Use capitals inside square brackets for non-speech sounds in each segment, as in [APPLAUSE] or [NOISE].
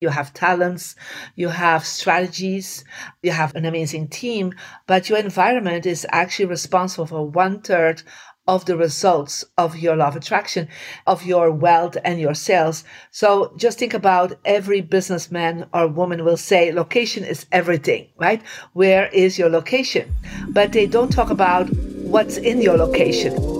you have talents, you have strategies, you have an amazing team, but your environment is actually responsible for one third of the results of your law of attraction, of your wealth and your sales. So just think about every businessman or woman will say location is everything, right? Where is your location? But they don't talk about what's in your location.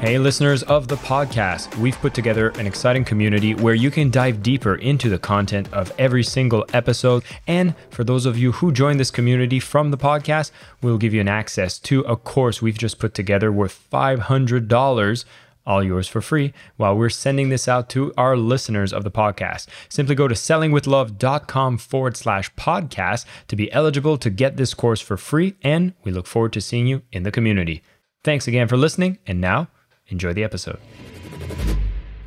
Hey, listeners of the podcast, we've put together an exciting community where you can dive deeper into the content of every single episode. And for those of you who join this community from the podcast, we'll give you an access to a course we've just put together worth $500 all yours for free while we're sending this out to our listeners of the podcast. Simply go to sellingwithlove.com forward slash podcast to be eligible to get this course for free. And we look forward to seeing you in the community. Thanks again for listening. And now, Enjoy the episode.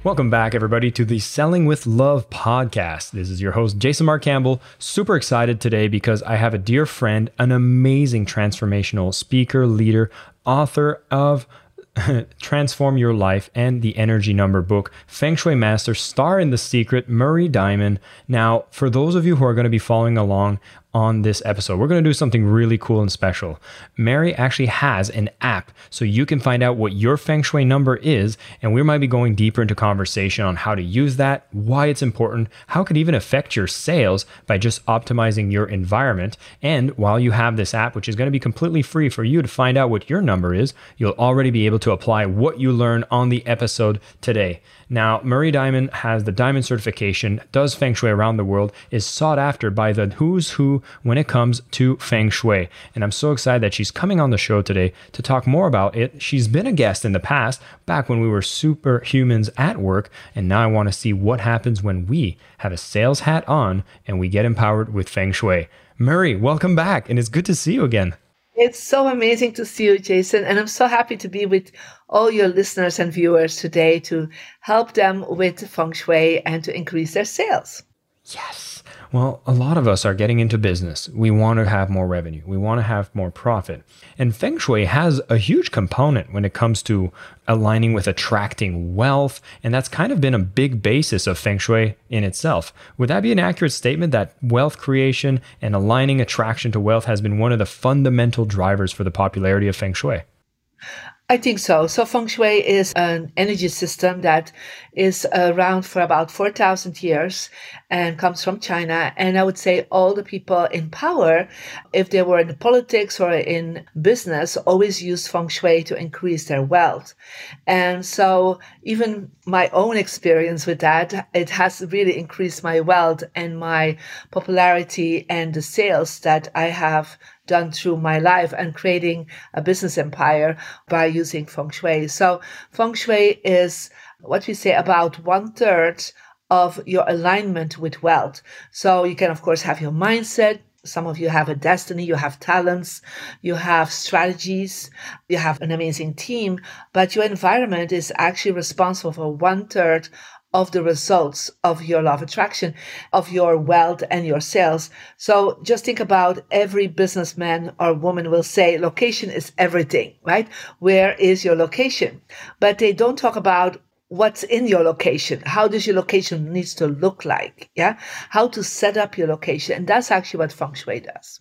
Welcome back, everybody, to the Selling with Love podcast. This is your host, Jason Mark Campbell. Super excited today because I have a dear friend, an amazing transformational speaker, leader, author of [LAUGHS] Transform Your Life and the Energy Number book, Feng Shui Master, star in The Secret, Marie Diamond. Now, for those of you who are going to be following along on this episode. We're going to do something really cool and special. Mary actually has an app so you can find out what your feng shui number is, and we might be going deeper into conversation on how to use that, why it's important, how it could even affect your sales by just optimizing your environment. And while you have this app, which is going to be completely free for you to find out what your number is, you'll already be able to apply what you learn on the episode today. Now, Marie Diamond has the diamond certification, does feng shui around the world, is sought after by the who's who when it comes to feng shui. And I'm so excited that she's coming on the show today to talk more about it. She's been a guest in the past, back when we were superhumans at work. And now I want to see what happens when we have a sales hat on and we get empowered with feng shui. Marie, welcome back. And it's good to see you again. It's so amazing to see you, Jason. And I'm so happy to be with all your listeners and viewers today to help them with feng shui and to increase their sales. Yes. Well, a lot of us are getting into business. We want to have more revenue. We want to have more profit. And Feng Shui has a huge component when it comes to aligning with attracting wealth. And that's kind of been a big basis of Feng Shui in itself. Would that be an accurate statement that wealth creation and aligning attraction to wealth has been one of the fundamental drivers for the popularity of Feng Shui? I think so. So feng shui is an energy system that is around for about 4,000 years and comes from China. And I would say all the people in power, if they were in politics or in business, always used feng shui to increase their wealth. And so even my own experience with that, it has really increased my wealth and my popularity and the sales that I have done through my life and creating a business empire by using feng shui. So feng shui is what we say about one third of your alignment with wealth. So you can, of course, have your mindset. Some of you have a destiny, you have talents, you have strategies, you have an amazing team, but your environment is actually responsible for one third of the results of your law of attraction, of your wealth and your sales. So just think about every businessman or woman will say location is everything, right? Where is your location? But they don't talk about what's in your location. How does your location needs to look like? Yeah. How to set up your location. And that's actually what feng shui does.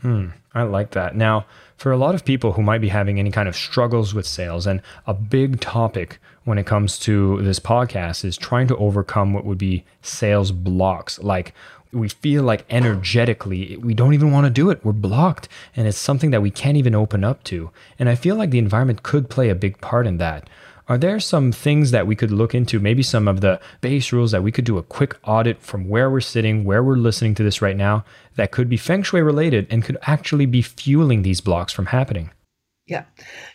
Hmm, I like that. Now, for a lot of people who might be having any kind of struggles with sales, and a big topic when it comes to this podcast is trying to overcome what would be sales blocks. Like we feel like energetically we don't even want to do it. We're blocked, and it's something that we can't even open up to. And I feel like the environment could play a big part in that. Are there some things that we could look into, maybe some of the base rules that we could do a quick audit from where we're sitting, where we're listening to this right now, that could be feng shui related and could actually be fueling these blocks from happening? Yeah,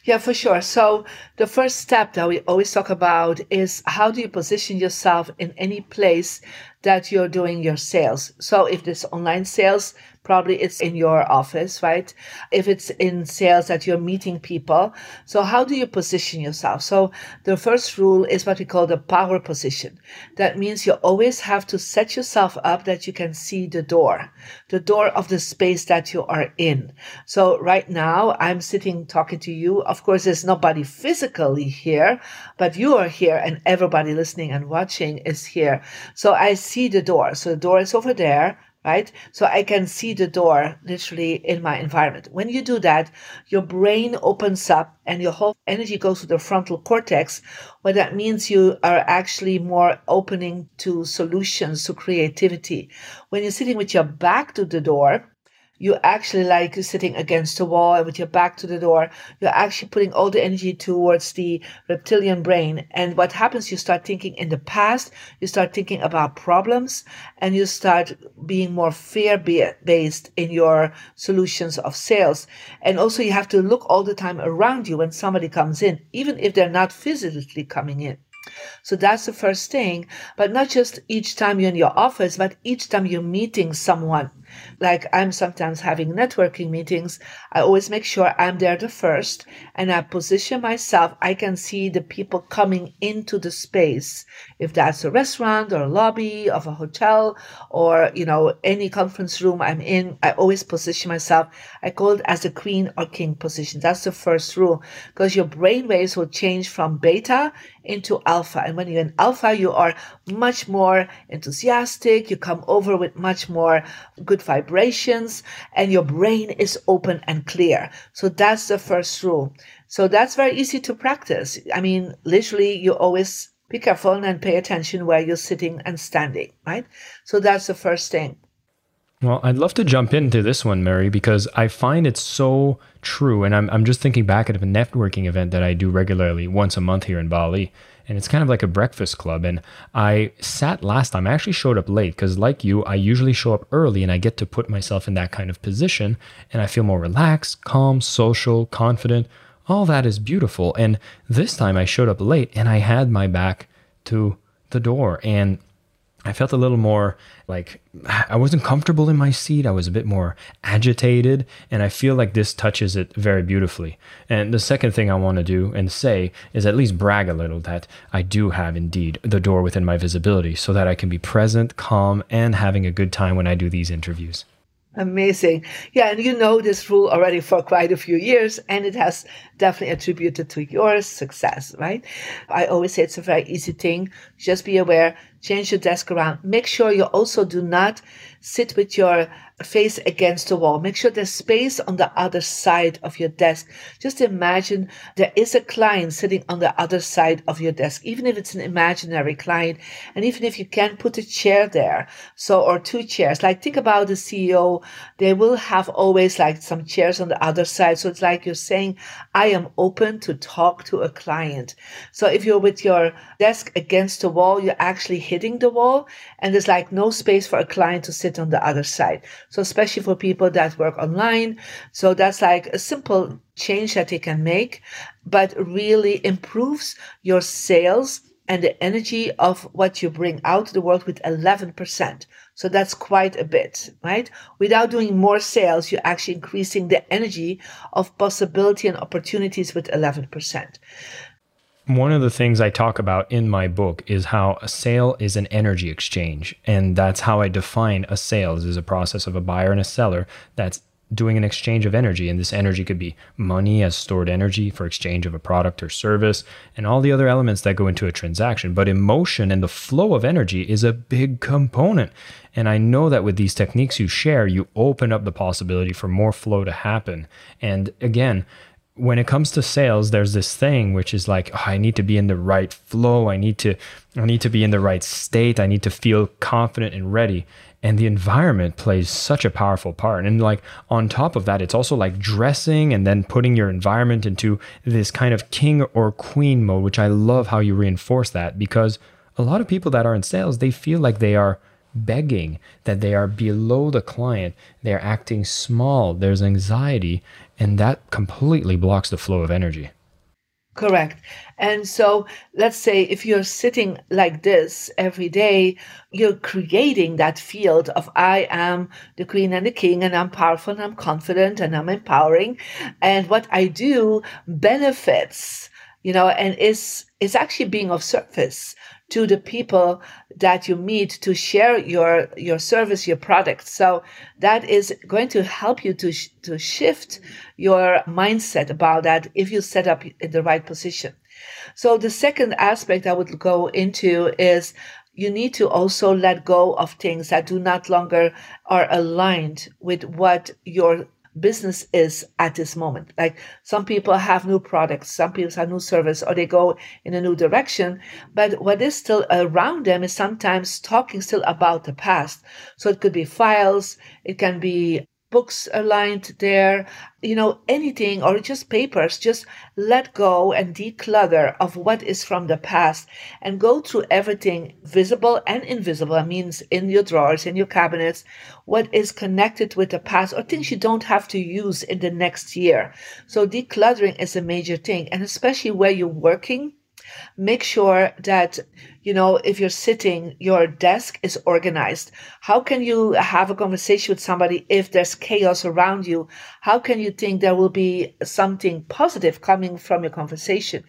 yeah, for sure. So the first step that we always talk about is how do you position yourself in any place that you're doing your sales. So if this online sales, probably it's in your office, right? If it's in sales that you're meeting people. So how do you position yourself? So the first rule is what we call the power position. That means you always have to set yourself up that you can see the door, the door of the space that you are in. So right now I'm sitting talking to you. Of course, there's nobody physically here, but you are here and everybody listening and watching is here. So I see the door. So the door is over there right? So I can see the door literally in my environment. When you do that, your brain opens up and your whole energy goes to the frontal cortex. What that means you are actually more opening to solutions, to creativity. When you're sitting with your back to the door, you actually like sitting against a wall and with your back to the door, you're actually putting all the energy towards the reptilian brain. And what happens, you start thinking in the past, you start thinking about problems, and you start being more fear based in your solutions of sales. And also, you have to look all the time around you when somebody comes in, even if they're not physically coming in. So that's the first thing. But not just each time you're in your office, but each time you're meeting someone like I'm sometimes having networking meetings, I always make sure I'm there the first and I position myself. I can see the people coming into the space. If that's a restaurant or a lobby of a hotel or, you know, any conference room I'm in, I always position myself. I call it as the queen or king position. That's the first rule because your brain waves will change from beta into alpha. And when you're in alpha, you are much more enthusiastic. You come over with much more good vibrations and your brain is open and clear. So that's the first rule. So that's very easy to practice. I mean, literally, you always be careful and pay attention where you're sitting and standing, right? So that's the first thing. Well, I'd love to jump into this one, Mary, because I find it so true. And I'm, I'm just thinking back at a networking event that I do regularly once a month here in Bali and it's kind of like a breakfast club. And I sat last time, I actually showed up late because, like you, I usually show up early and I get to put myself in that kind of position and I feel more relaxed, calm, social, confident. All that is beautiful. And this time I showed up late and I had my back to the door. And I felt a little more like I wasn't comfortable in my seat. I was a bit more agitated. And I feel like this touches it very beautifully. And the second thing I want to do and say is at least brag a little that I do have indeed the door within my visibility so that I can be present, calm, and having a good time when I do these interviews. Amazing. Yeah, and you know this rule already for quite a few years, and it has definitely attributed to your success, right? I always say it's a very easy thing. Just be aware, change your desk around. Make sure you also do not sit with your face against the wall. Make sure there's space on the other side of your desk. Just imagine there is a client sitting on the other side of your desk, even if it's an imaginary client. And even if you can put a chair there, so, or two chairs, like think about the CEO, they will have always like some chairs on the other side. So it's like you're saying, I am open to talk to a client. So if you're with your desk against the wall, you're actually hitting the wall and there's like no space for a client to sit on the other side. So especially for people that work online. So that's like a simple change that they can make, but really improves your sales and the energy of what you bring out to the world with 11%. So that's quite a bit, right? Without doing more sales, you're actually increasing the energy of possibility and opportunities with 11%. One of the things I talk about in my book is how a sale is an energy exchange. And that's how I define a sales is a process of a buyer and a seller that's doing an exchange of energy. And this energy could be money as stored energy for exchange of a product or service, and all the other elements that go into a transaction. But emotion and the flow of energy is a big component. And I know that with these techniques you share, you open up the possibility for more flow to happen. And again, when it comes to sales there's this thing which is like oh, i need to be in the right flow. I need to i need to be in the right state. I need to feel confident and ready. And the environment plays such a powerful part. And like on top of that it's also like dressing and then putting your environment into this kind of king or queen mode which i love how you reinforce that because a lot of people that are in sales they feel like they are begging that they are below the client. They're acting small. There's anxiety and that completely blocks the flow of energy. Correct. And so let's say if you're sitting like this every day, you're creating that field of I am the queen and the king, and I'm powerful and I'm confident and I'm empowering. And what I do benefits, you know, and is is actually being of service to the people that you meet to share your your service your product. So that is going to help you to sh- to shift your mindset about that if you set up in the right position. So the second aspect i would go into is you need to also let go of things that do not longer are aligned with what your business is at this moment. Like some people have new products, some people have new service, or they go in a new direction. But what is still around them is sometimes talking still about the past. So it could be files, it can be books aligned there, you know, anything or just papers, just let go and declutter of what is from the past and go through everything visible and invisible. Means in your drawers, in your cabinets, what is connected with the past or things you don't have to use in the next year. So decluttering is a major thing. And especially where you're working, make sure that you know, if you're sitting, your desk is organized. How can you have a conversation with somebody if there's chaos around you? How can you think there will be something positive coming from your conversation?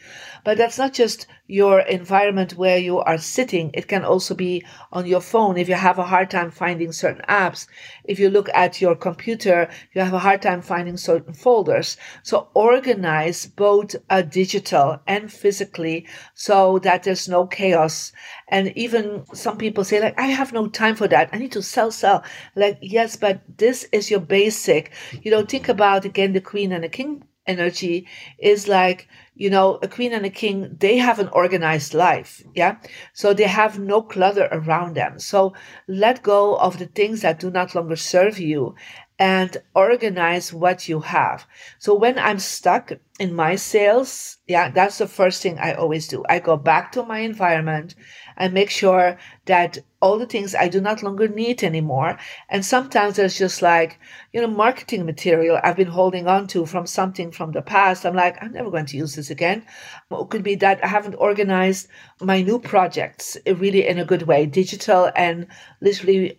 But that's not just your environment where you are sitting. It can also be on your phone. If you have a hard time finding certain apps, if you look at your computer, you have a hard time finding certain folders. So organize both uh, digital and physically so that there's no chaos and even some people say, like, I have no time for that. I need to sell, sell. Like, yes, but this is your basic. You know, think about again the queen and the king energy is like, you know, a queen and a king, they have an organized life. Yeah. So they have no clutter around them. So let go of the things that do not longer serve you and organize what you have. So when I'm stuck in my sales, yeah, that's the first thing I always do. I go back to my environment and make sure that all the things I do not longer need anymore. And sometimes there's just like, you know, marketing material I've been holding on to from something from the past. I'm like, I'm never going to use this again. It could be that I haven't organized my new projects really in a good way, digital and literally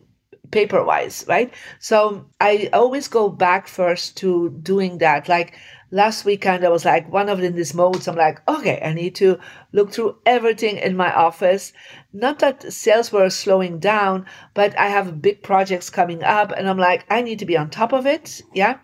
paper wise, right? So I always go back first to doing that. Like last weekend, I was like one of in this modes. I'm like, okay, I need to look through everything in my office. Not that sales were slowing down, but I have big projects coming up and I'm like, I need to be on top of it. Yeah.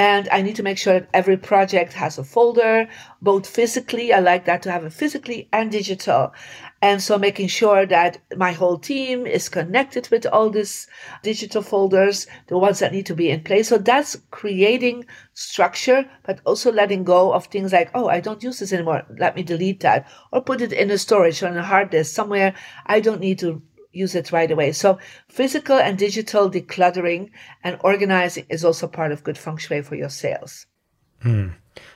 And I need to make sure that every project has a folder, both physically, I like that to have it physically and digital. And so making sure that my whole team is connected with all these digital folders, the ones that need to be in place. So that's creating structure, but also letting go of things like, oh, I don't use this anymore. Let me delete that or put it in a storage on a hard disk somewhere I don't need to use it right away. So physical and digital decluttering and organizing is also part of good feng shui for your sales. Hmm.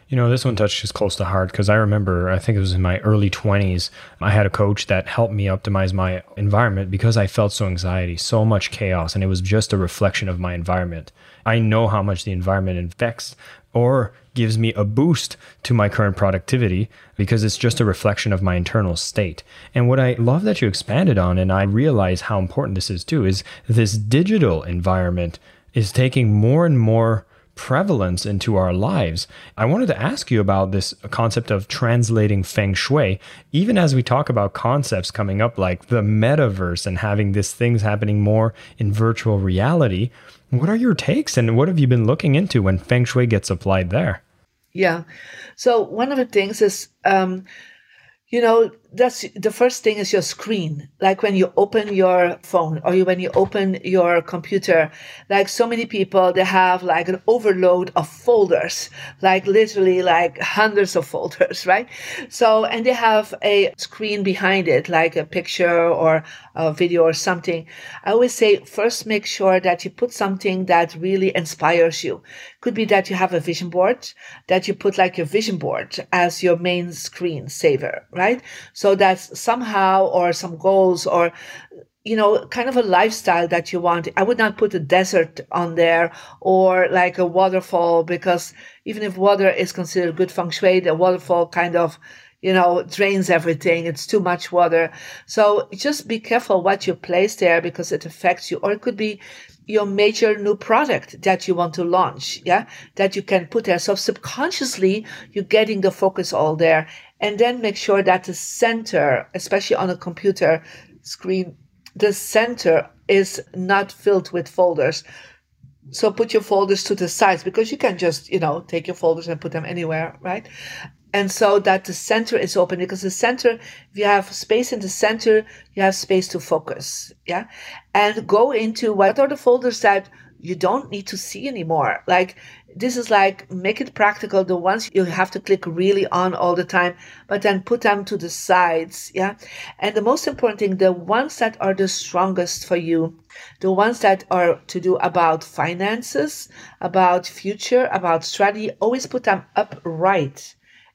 You know, this one touches close to heart because I remember, I think it was in my early 20s, I had a coach that helped me optimize my environment because I felt so anxiety, so much chaos, and it was just a reflection of my environment. I know how much the environment affects or gives me a boost to my current productivity because it's just a reflection of my internal state. And what I love that you expanded on, and I realize how important this is too, is this digital environment is taking more and more prevalence into our lives. I wanted to ask you about this concept of translating feng shui, even as we talk about concepts coming up like the metaverse and having these things happening more in virtual reality. What are your takes and what have you been looking into when feng shui gets applied there? Yeah. So, one of the things is, um, you know, that's the first thing is your screen. Like when you open your phone or you, when you open your computer like so many people they have like an overload of folders like literally like hundreds of [LAUGHS] folders right? So and they have a screen behind it like a picture or a video or something. I always say first make sure that you put something that really inspires you. Could be that you have a vision board that you put like your vision board as your main screen saver right? so so that's somehow or some goals or you know, kind of a lifestyle that you want. I would not put a desert on there or like a waterfall because even if water is considered good feng shui, the waterfall kind of, you know, drains everything. It's too much water. So just be careful what you place there because it affects you. Or it could be your major new product that you want to launch. Yeah. That you can put there. So subconsciously, you're getting the focus all there. And then make sure that the center, especially on a computer screen, the center is not filled with folders. So put your folders to the sides because you can just, you know, take your folders and put them anywhere, right? And so that the center is open because the center, if you have space in the center, you have space to focus. Yeah. And go into what are the folders that you don't need to see anymore. Like this is like make it practical. The ones you have to click really on all the time, but then put them to the sides. Yeah. And the most important thing, the ones that are the strongest for you, the ones that are to do about finances, about future, about strategy, always put them upright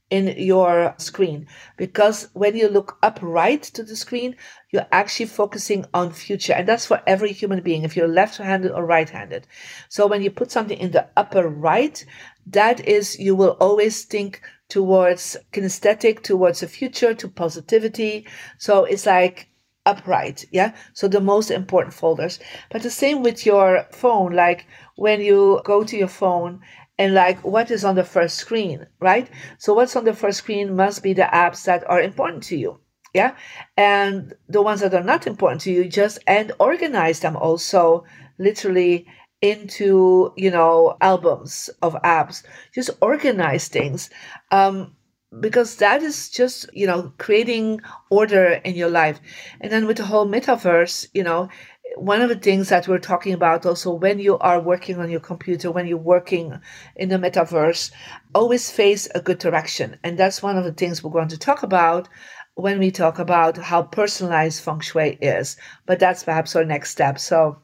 in your screen. Because when you look upright to the screen you're actually focusing on future and that's for every human being if you're left-handed or right-handed. So when you put something in the upper right that is you will always think towards kinesthetic towards the future to positivity. So it's like upright yeah? So the most important folders. But the same with your phone like when you go to your phone and like what is on the first screen, right? So what's on the first screen must be the apps that are important to you. Yeah. And the ones that are not important to you, just and organize them also literally into, you know, albums of apps. Just organize things. Um, because that is just you know creating order in your life and then with the whole metaverse you know one of the things that we're talking about also when you are working on your computer, when you're working in the metaverse, always face a good direction. And that's one of the things we're going to talk about when we talk about how personalized feng shui is. But that's perhaps our next step. So,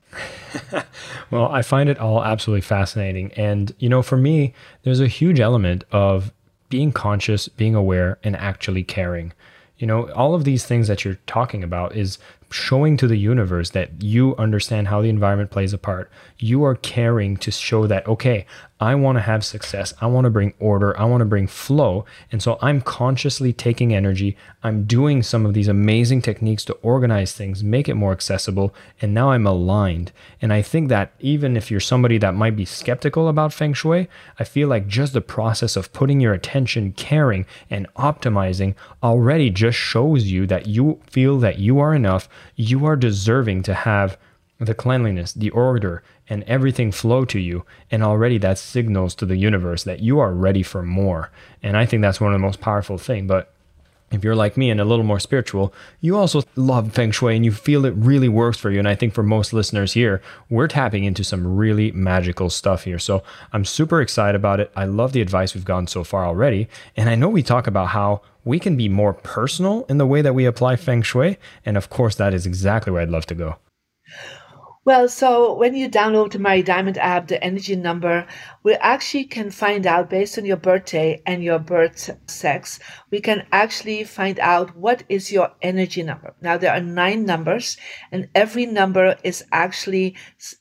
[LAUGHS] well, I find it all absolutely fascinating. And, you know, for me, there's a huge element of being conscious, being aware, and actually caring. You know, all of these things that you're talking about is showing to the universe that you understand how the environment plays a part. You are caring to show that, okay, I want to have success. I want to bring order. I want to bring flow. And so I'm consciously taking energy. I'm doing some of these amazing techniques to organize things, make it more accessible. And now I'm aligned. And I think that even if you're somebody that might be skeptical about feng shui, I feel like just the process of putting your attention, caring, and optimizing already just shows you that you feel that you are enough. You are deserving to have the cleanliness, the order, and everything flow to you. And already that signals to the universe that you are ready for more. And I think that's one of the most powerful things. But if you're like me and a little more spiritual, you also love feng shui and you feel it really works for you. And I think for most listeners here, we're tapping into some really magical stuff here. So I'm super excited about it. I love the advice we've gotten so far already. And I know we talk about how we can be more personal in the way that we apply feng shui. And of course, that is exactly where I'd love to go. Well, so when you download the Marie Diamond app, the energy number, we actually can find out based on your birthday and your birth sex, we can actually find out what is your energy number. Now, there are nine numbers, and every number is actually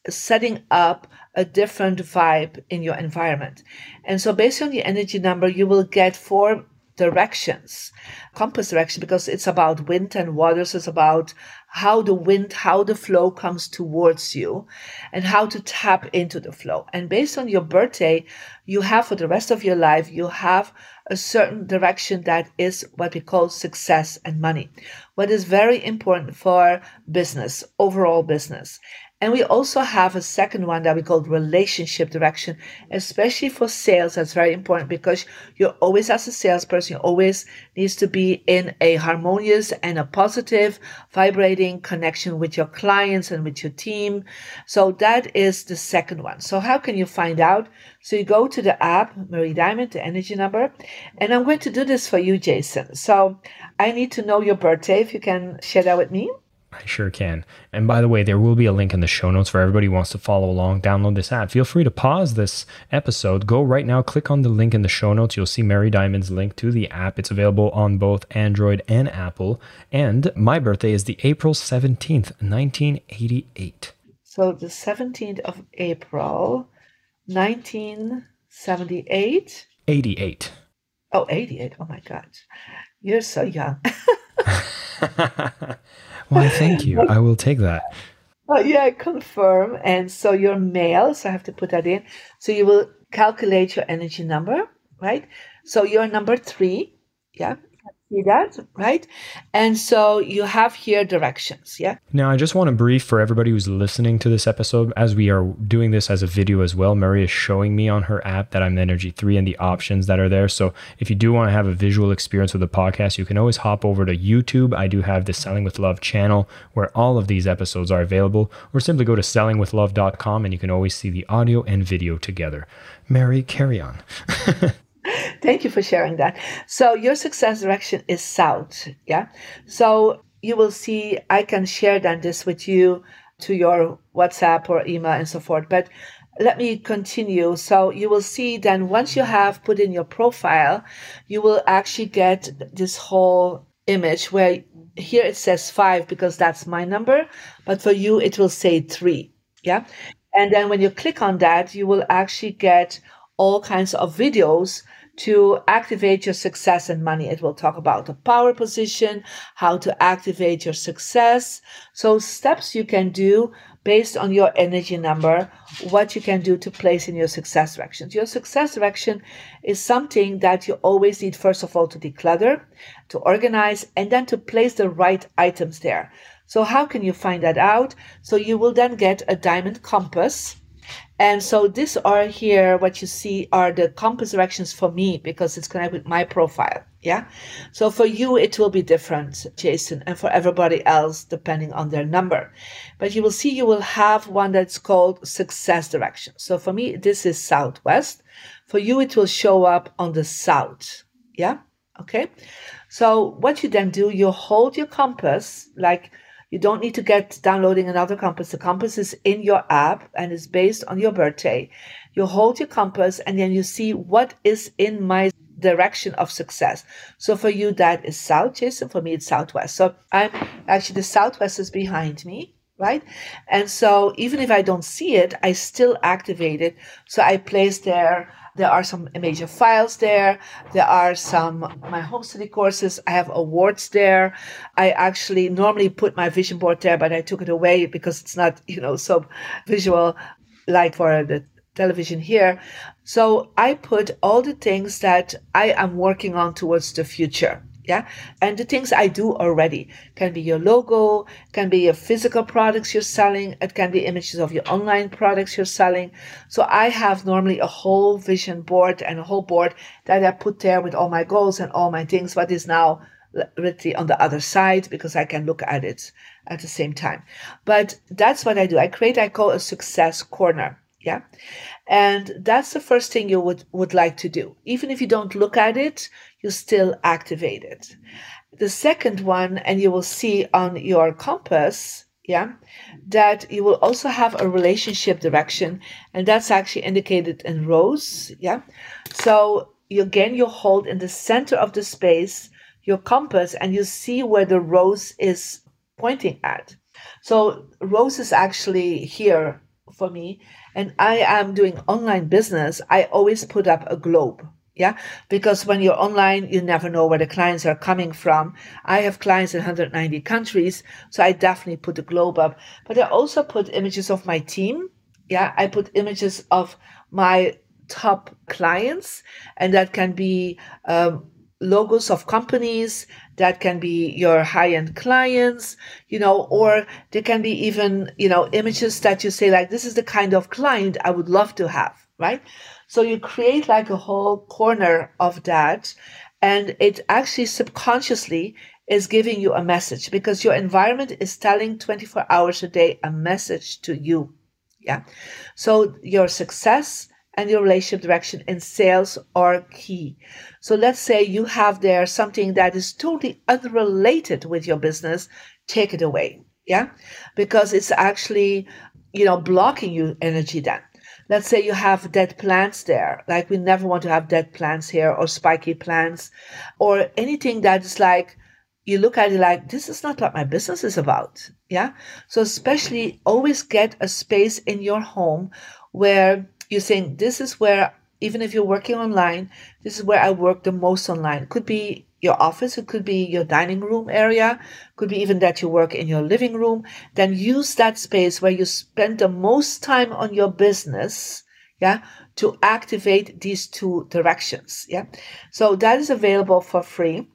setting up a different vibe in your environment. And so, based on the energy number, you will get four directions, compass direction, because it's about wind and waters. So it's about how the wind, how the flow comes towards you and how to tap into the flow. And based on your birthday, you have for the rest of your life, you have a certain direction that is what we call success and money. What is very important for business, overall business. And we also have a second one that we call relationship direction, especially for sales. That's very important because you're always, as a salesperson, you always needs to be in a harmonious and a positive, vibrating connection with your clients and with your team. So that is the second one. So how can you find out? So you go to the app, Marie Diamond, the energy number, and I'm going to do this for you, Jason. So I need to know your birthday. If you can share that with me. I sure can. And by the way, there will be a link in the show notes for everybody who wants to follow along, download this app. Feel free to pause this episode. Go right now, click on the link in the show notes. You'll see Mary Diamond's link to the app. It's available on both Android and Apple. And my birthday is the April 17th, 1988. So the 17th of April, 1978. 88. Oh, 88. Oh my God. You're so young. [LAUGHS] [LAUGHS] [LAUGHS] Why, thank you. I will take that. [LAUGHS] Yeah, confirm. And so you're male, so I have to put that in. So you will calculate your energy number, right? So you're number three. Yeah see that, right? And so you have here directions, yeah? Now, I just want to brief for everybody who's listening to this episode, as we are doing this as a video as well, mary is showing me on her app that I'm Energy 3 and the options that are there. So if you do want to have a visual experience with the podcast, you can always hop over to YouTube. I do have the Selling with Love channel where all of these episodes are available, or simply go to sellingwithlove.com and you can always see the audio and video together. Mary, carry on. [LAUGHS] [LAUGHS] Thank you for sharing that. So your success direction is south. Yeah. So you will see I can share then this with you to your WhatsApp or email and so forth. But let me continue. So you will see then once you have put in your profile, you will actually get this whole image where here it says five because that's my number, but for you it will say three. Yeah. And then when you click on that, you will actually get all kinds of videos to activate your success and money. It will talk about the power position, how to activate your success. So steps you can do based on your energy number, what you can do to place in your success directions. Your success direction is something that you always need, first of all, to declutter, to organize, and then to place the right items there. So how can you find that out? So you will then get a diamond compass and so these are here, what you see are the compass directions for me because it's connected with my profile. Yeah. So for you, it will be different, Jason, and for everybody else, depending on their number. But you will see you will have one that's called success direction. So for me, this is southwest. For you, it will show up on the south. Yeah. Okay. So what you then do, you hold your compass like you don't need to get downloading another compass. The compass is in your app and is based on your birthday. You hold your compass and then you see what is in my direction of success. So for you, that is south, Jason. For me, it's southwest. So I'm actually the southwest is behind me, right? And so even if I don't see it, I still activate it. So I place there there are some major files there. There are some my home study courses. I have awards there. I actually normally put my vision board there, but I took it away because it's not, you know, so visual like for the television here. So I put all the things that I am working on towards the future. Yeah. And the things I do already can be your logo, can be your physical products you're selling. It can be images of your online products you're selling. So I have normally a whole vision board and a whole board that I put there with all my goals and all my things, but is now literally on the other side because I can look at it at the same time. But that's what I do. I create, I call a success corner. Yeah. And that's the first thing you would, would like to do. Even if you don't look at it, you still activate it. The second one, and you will see on your compass, yeah, that you will also have a relationship direction, and that's actually indicated in rows, yeah. So you again you hold in the center of the space your compass and you see where the rose is pointing at. So rose is actually here for me and I am doing online business, I always put up a globe. Yeah, because when you're online, you never know where the clients are coming from. I have clients in 190 countries, so I definitely put the globe up. But I also put images of my team. Yeah, I put images of my top clients, and that can be um, logos of companies that can be your high-end clients you know or there can be even you know images that you say like this is the kind of client i would love to have right so you create like a whole corner of that and it actually subconsciously is giving you a message because your environment is telling 24 hours a day a message to you yeah so your success and your relationship direction in sales are key. So let's say you have there something that is totally unrelated with your business, take it away. Yeah. Because it's actually, you know, blocking you energy then. Let's say you have dead plants there. Like we never want to have dead plants here or spiky plants or anything that is like, you look at it like, this is not what my business is about. Yeah. So especially always get a space in your home where you think this is where even if you're working online, this is where I work the most online. Could be your office, it could be your dining room area, could be even that you work in your living room. Then use that space where you spend the most time on your business, yeah, to activate these two directions. Yeah. So that is available for free.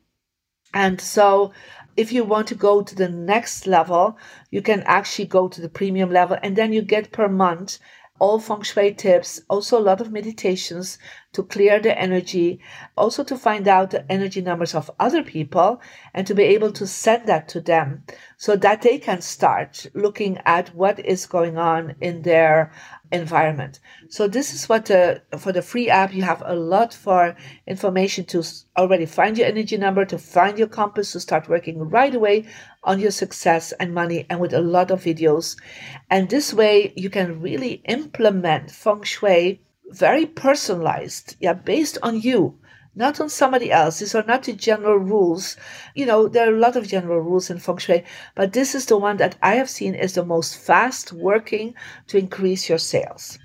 And so if you want to go to the next level, you can actually go to the premium level and then you get per month all feng shui tips, also a lot of meditations to clear the energy, also to find out the energy numbers of other people and to be able to send that to them. So that they can start looking at what is going on in their environment. So this is what the, for the free app, you have a lot for information to already find your energy number, to find your compass, to start working right away on your success and money and with a lot of videos. And this way you can really implement feng shui very personalized, yeah, based on you not on somebody else. These are not the general rules. You know, there are a lot of general rules in feng shui, but this is the one that I have seen is the most fast working to increase your sales.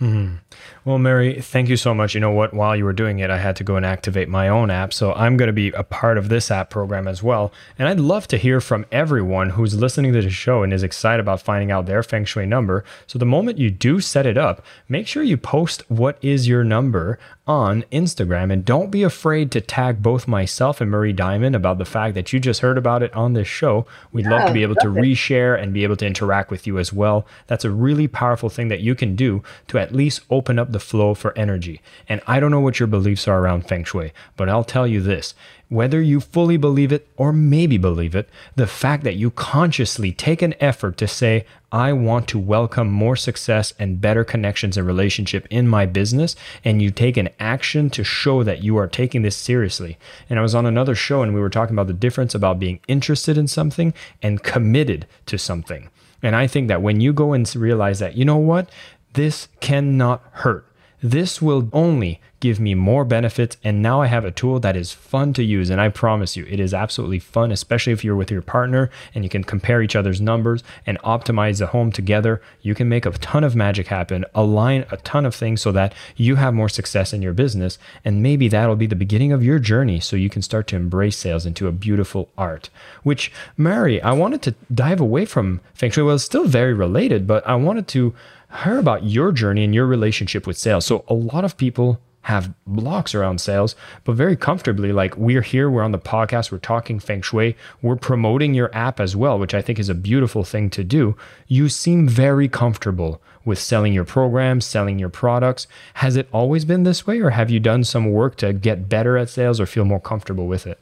Mm-hmm. Well, Mary, thank you so much. You know what? While you were doing it, I had to go and activate my own app. So I'm going to be a part of this app program as well. And I'd love to hear from everyone who's listening to the show and is excited about finding out their feng shui number. So the moment you do set it up, make sure you post what is your number on Instagram. And don't be afraid to tag both myself and Marie Diamond about the fact that you just heard about it on this show. We'd yeah, love to be oh, able to reshare and be able to interact with you as well. That's a really powerful thing that you can do to at least open up the flow for energy. And I don't know what your beliefs are around feng shui, but I'll tell you this whether you fully believe it or maybe believe it, the fact that you consciously take an effort to say, I want to welcome more success and better connections and relationship in my business, and you take an action to show that you are taking this seriously. And I was on another show and we were talking about the difference about being interested in something and committed to something. And I think that when you go and realize that, you know what, this cannot hurt. This will only give me more benefits. And now I have a tool that is fun to use. And I promise you, it is absolutely fun, especially if you're with your partner and you can compare each other's numbers and optimize the home together. You can make a ton of magic happen, align a ton of things so that you have more success in your business. And maybe that'll be the beginning of your journey so you can start to embrace sales into a beautiful art. Which, Mary, I wanted to dive away from Feng Shui. Well, it's still very related, but I wanted to hear about your journey and your relationship with sales. So, a lot of people have blocks around sales, but very comfortably. Like we're here, we're on the podcast, we're talking feng shui, we're promoting your app as well, which I think is a beautiful thing to do. You seem very comfortable with selling your programs, selling your products. Has it always been this way, or have you done some work to get better at sales or feel more comfortable with it?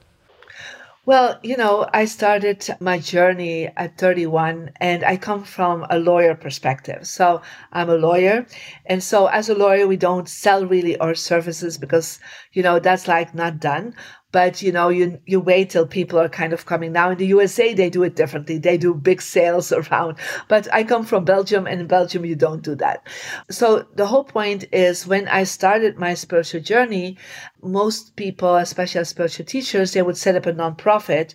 Well, you know, I started my journey at 31 and I come from a lawyer perspective. So I'm a lawyer. And so as a lawyer, we don't sell really our services because, you know, that's like not done but you know you you wait till people are kind of coming now in the usa they do it differently they do big sales [LAUGHS] around but i come from belgium and in belgium you don't do that so the whole point is when i started my spiritual journey most people especially spiritual teachers they would set up a nonprofit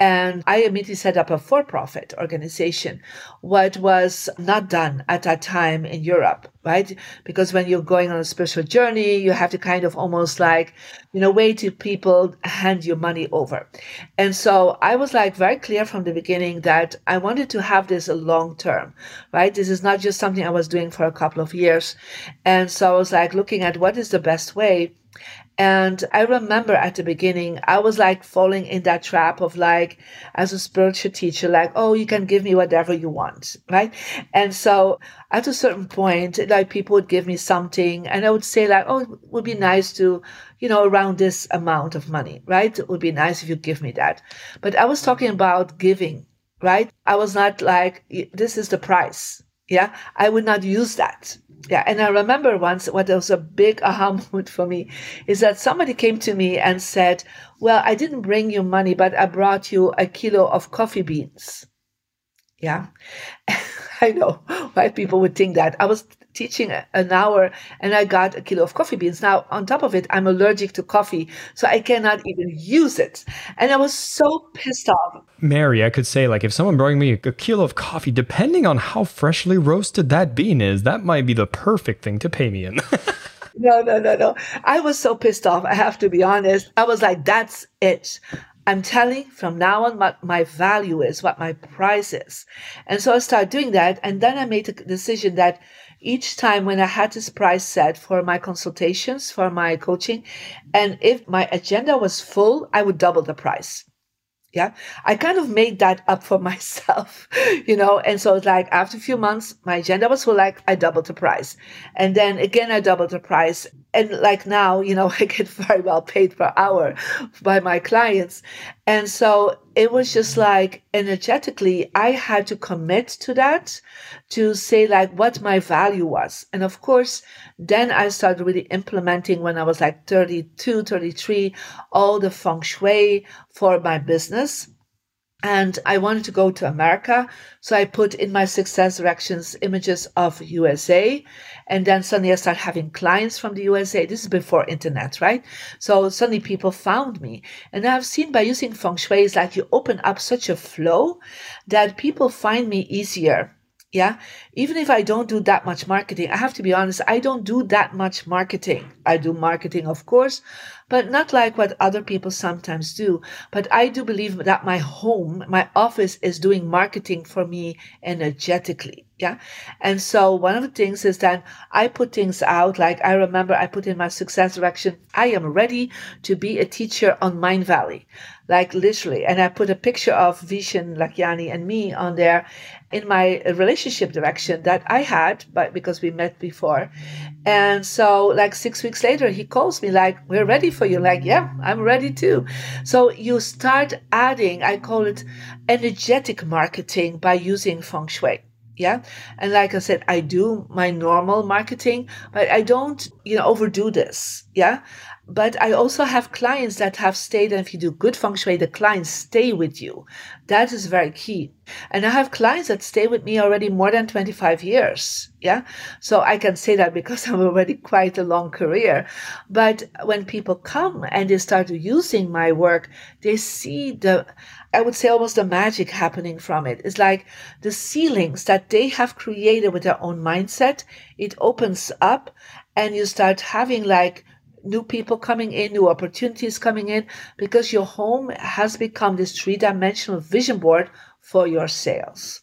and i immediately set up a for-profit organization what was not done at that time in europe right? Because when you're going on a spiritual journey, you have to kind of almost like, you know, wait till people hand you money over. And so I was like very clear from the beginning that I wanted to have this a long term, right? This is not just something I was doing for a couple of years. And so I was like looking at what is the best way and I remember at the beginning, I was like falling in that trap of like, as a spiritual teacher, like, oh, you can give me whatever you want, right? And so at a certain point, like people would give me something and I would say like, oh, it would be nice to, you know, around this amount of money, right? It would be nice if you give me that. But I was talking about giving, right? I was not like, this is the price. Yeah. I would not use that yeah, and I remember once what was a big aha [LAUGHS] moment for me is that somebody came to me and said, Well, I didn't bring you money, but I brought you a kilo of coffee beans. Yeah. [LAUGHS] I know why people would think that. I was teaching an hour and I got a kilo of coffee beans. Now, on top of it, I'm allergic to coffee, so I cannot even use it. And I was so pissed off. Mary, I could say, like, if someone brought me a kilo of coffee, depending on how freshly roasted that bean is, that might be the perfect thing to pay me in. [LAUGHS] no, no, no, no. I was so pissed off. I have to be honest. I was like, that's it. I'm telling from now on what my value is, what my price is. And so I started doing that. And then I made a decision that each time when I had this price set for my consultations, for my coaching, and if my agenda was full, I would double the price. Yeah. I kind of made that up for [LAUGHS] myself, you know. And so it's like after a few months, my agenda was full, like I doubled the price. And then again, I doubled the price and like now, you know, [LAUGHS] I get very well paid per hour by my clients. And so it was just like energetically, I had to commit to that to say like what my value was. And of course, then I started really implementing when I was like 32, 33, all the feng shui for my business and I wanted to go to America. So I put in my success directions images of USA. And then suddenly I started having clients from the USA. This is before internet, right? So suddenly people found me. And I've seen by using feng shui, it's like you open up such a flow that people find me easier yeah. Even if I don't do that much marketing, I have to be honest, I don't do that much marketing. I do marketing, of course, but not like what other people sometimes do. But I do believe that my home, my office is doing marketing for me energetically. Yeah. And so one of the things is that I put things out. Like I remember I put in my success direction. I am ready to be a teacher on Mindvalley. like literally. And I put a picture of Vishen Lakhiani and me on there in my relationship direction that I had, but because we met before. And so like six weeks later, he calls me like, we're ready for you. Like, yeah, I'm ready too. So you start adding, I call it energetic marketing by using feng shui. Yeah. And like I said, I do my normal marketing, but I don't, you know, overdo this. Yeah. But I also have clients that have stayed, and if you do good feng shui, the clients stay with you. That is very key. And I have clients that stay with me already more than 25 years. Yeah. So I can say that because [LAUGHS] I'm already quite a long career. But when people come and they start using my work, they see the, I would say almost the magic happening from it. It's like the ceilings that they have created with their own mindset. It opens up and you start having like new people coming in, new opportunities coming in, because your home has become this three dimensional vision board for your sales.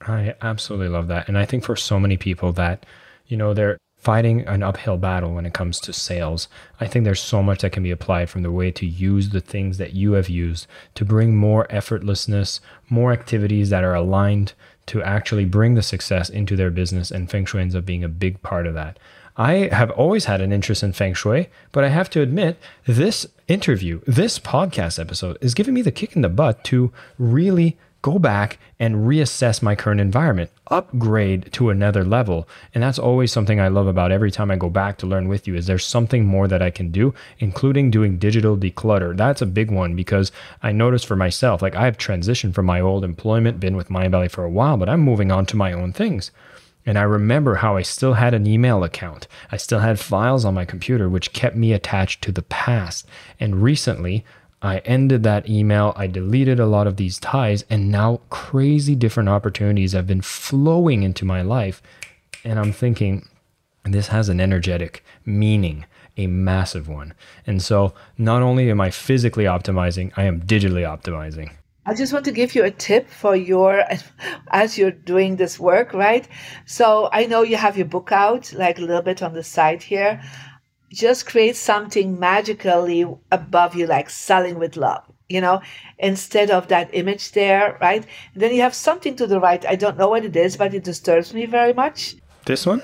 I absolutely love that. And I think for so many people that, you know, they're fighting an uphill battle when it comes to sales. I think there's so much that can be applied from the way to use the things that you have used to bring more effortlessness, more activities that are aligned to actually bring the success into their business. And Feng Shui ends up being a big part of that. I have always had an interest in feng shui, but I have to admit, this interview, this podcast episode is giving me the kick in the butt to really go back and reassess my current environment, upgrade to another level. And that's always something I love about every time I go back to learn with you is there's something more that I can do, including doing digital declutter. That's a big one because I noticed for myself, like I've transitioned from my old employment, been with Mindvalley for a while, but I'm moving on to my own things. And I remember how I still had an email account. I still had files on my computer, which kept me attached to the past. And recently, I ended that email. I deleted a lot of these ties, and now crazy different opportunities have been flowing into my life. And I'm thinking, this has an energetic meaning, a massive one. And so, not only am I physically optimizing, I am digitally optimizing. I just want to give you a tip for your [LAUGHS] as you're doing this work, right? So I know you have your book out, like a little bit on the side here. Just create something magically above you, like selling with love, you know, instead of that image there, right? And then you have something to the right. I don't know what it is, but it disturbs me very much. This one?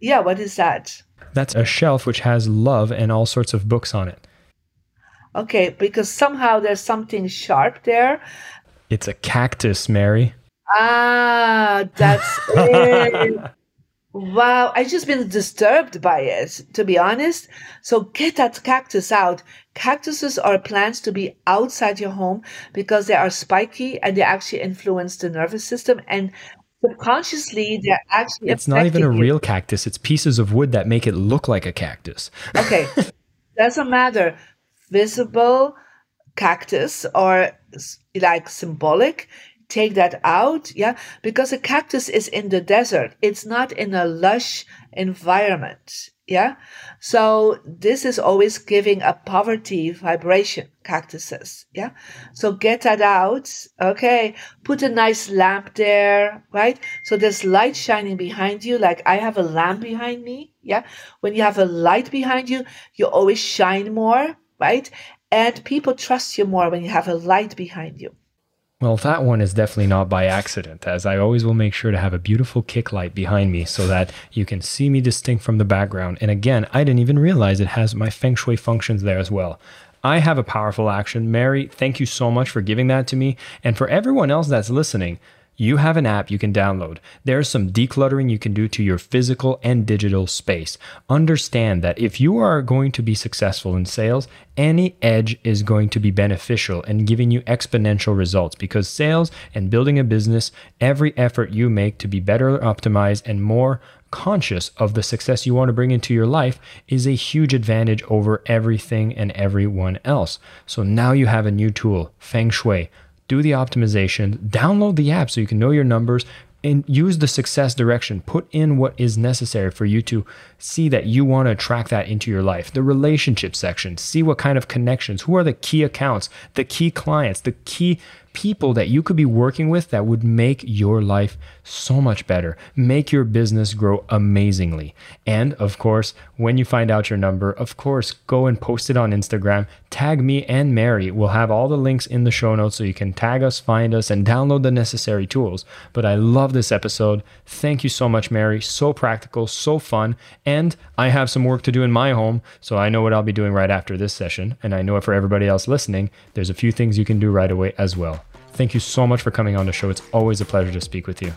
Yeah, what is that? That's a shelf which has love and all sorts of books on it. Okay, because somehow there's something sharp there. It's a cactus, Marie. Ah, that's [LAUGHS] it. Wow, I've just been disturbed by it, to be honest. So get that cactus out. Cactuses are plants to be outside your home because they are spiky and they actually influence the nervous system and subconsciously they're actually It's not even a real cactus, it's pieces of wood that make it look like a cactus. Okay, [LAUGHS] doesn't matter. Visible cactus or like symbolic, take that out. Yeah, because a cactus is in the desert, it's not in a lush environment. Yeah, so this is always giving a poverty vibration, cactuses. Yeah, so get that out. Okay, put a nice lamp there, right? So there's light shining behind you. Like I have a lamp behind me. Yeah, when you have a light behind you, you always shine more, right? And people trust you more when you have a light behind you. Well, that one is definitely not by accident, as I always will make sure to have a beautiful kick light behind me so that you can see me distinct from the background. And again, I didn't even realize it has my feng shui functions there as well. I have a powerful action. Marie, thank you so much for giving that to me. And for everyone else that's listening, you have an app you can download. There's some decluttering you can do to your physical and digital space. Understand that if you are going to be successful in sales, any edge is going to be beneficial and giving you exponential results because sales and building a business, every effort you make to be better optimized and more conscious of the success you want to bring into your life is a huge advantage over everything and everyone else. So now you have a new tool, Feng Shui do the optimization, download the app so you can know your numbers and use the success direction. Put in what is necessary for you to see that you want to attract that into your life. The relationship section, see what kind of connections, who are the key accounts, the key clients, the key people that you could be working with that would make your life so much better, make your business grow amazingly. And of course, when you find out your number, of course, go and post it on Instagram, tag me and Marie. We'll have all the links in the show notes so you can tag us, find us, and download the necessary tools. But I love this episode. Thank you so much, Marie. So practical, so fun. And I have some work to do in my home, so I know what I'll be doing right after this session. And I know for everybody else listening, there's a few things you can do right away as well. Thank you so much for coming on the show. It's always a pleasure to speak with you.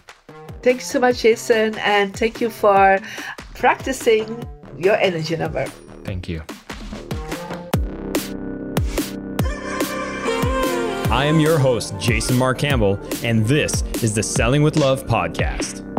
Thank you so much, Jason, and thank you for practicing your energy number. Thank you. I am your host, Jason Mark Campbell, and this is the Selling with Love podcast.